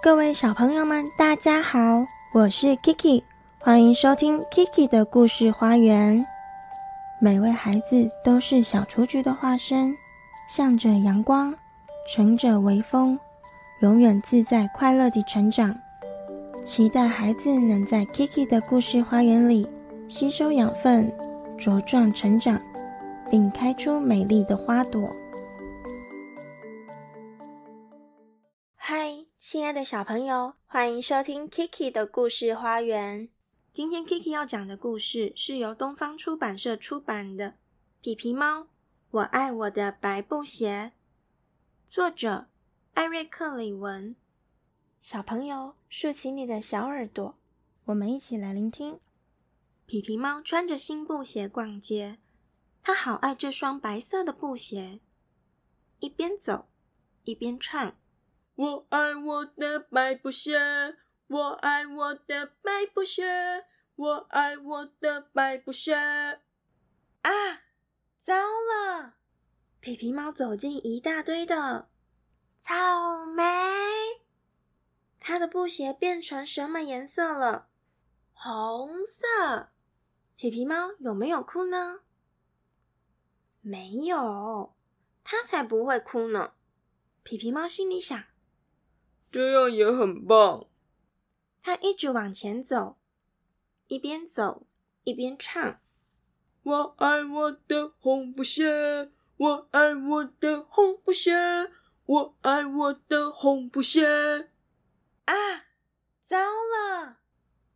各位小朋友们，大家好，我是 Kiki，欢迎收听 Kiki 的故事花园。每位孩子都是小雏菊的化身，向着阳光，乘着微风，永远自在快乐地成长。期待孩子能在 Kiki 的故事花园里吸收养分，茁壮成长，并开出美丽的花朵。亲爱的小朋友，欢迎收听 Kiki 的故事花园。今天 Kiki 要讲的故事是由东方出版社出版的《皮皮猫，我爱我的白布鞋》，作者艾瑞克·李文。小朋友，竖起你的小耳朵，我们一起来聆听。皮皮猫穿着新布鞋逛街，它好爱这双白色的布鞋，一边走一边唱。我爱我的白布鞋，我爱我的白布鞋，我爱我的白布鞋。啊！糟了！皮皮猫走进一大堆的草莓，它的布鞋变成什么颜色了？红色。皮皮猫有没有哭呢？没有，它才不会哭呢。皮皮猫心里想。这样也很棒。他一直往前走，一边走一边唱：“我爱我的红布鞋，我爱我的红布鞋，我爱我的红布鞋。”啊，糟了！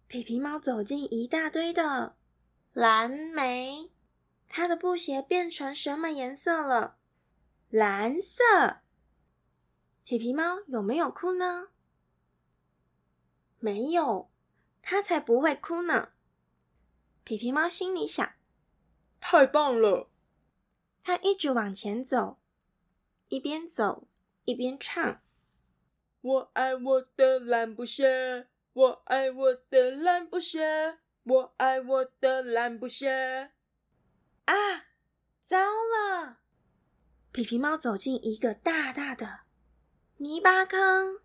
皮皮猫走进一大堆的蓝莓，它的布鞋变成什么颜色了？蓝色。皮皮猫有没有哭呢？没有，它才不会哭呢。皮皮猫心里想：太棒了！它一直往前走，一边走一边唱：“我爱我的蓝布鞋，我爱我的蓝布鞋，我爱我的蓝布鞋。”啊，糟了！皮皮猫走进一个大大的。泥巴坑，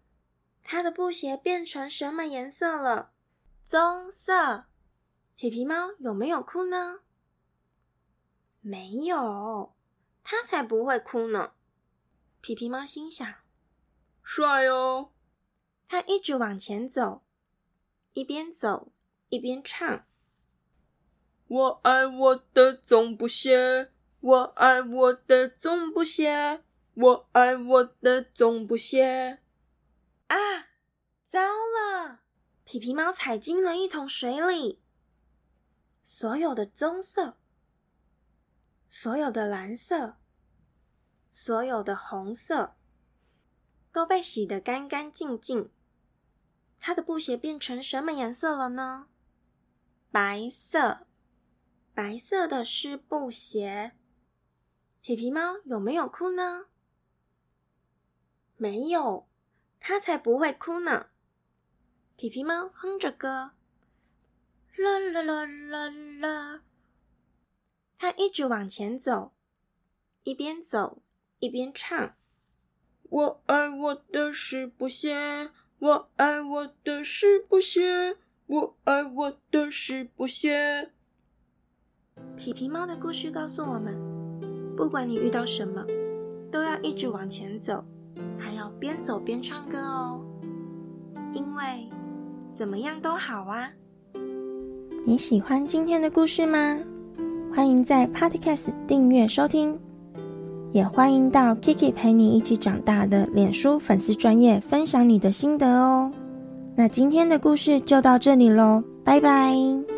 他的布鞋变成什么颜色了？棕色。皮皮猫有没有哭呢？没有，他才不会哭呢。皮皮猫心想：帅哦！他一直往前走，一边走一边唱：“我爱我的棕布鞋，我爱我的棕布鞋。”我爱我的棕布鞋。啊，糟了！皮皮猫踩进了一桶水里，所有的棕色，所有的蓝色，所有的红色，都被洗得干干净净。它的布鞋变成什么颜色了呢？白色，白色的湿布鞋。皮皮猫有没有哭呢？没有，他才不会哭呢。皮皮猫哼着歌，啦啦啦啦啦。它一直往前走，一边走一边唱：“我爱我的湿布鞋，我爱我的湿布鞋，我爱我的湿布鞋。”皮皮猫的故事告诉我们，不管你遇到什么，都要一直往前走。还要边走边唱歌哦，因为怎么样都好啊。你喜欢今天的故事吗？欢迎在 Podcast 订阅收听，也欢迎到 Kiki 陪你一起长大的脸书粉丝专业分享你的心得哦。那今天的故事就到这里喽，拜拜。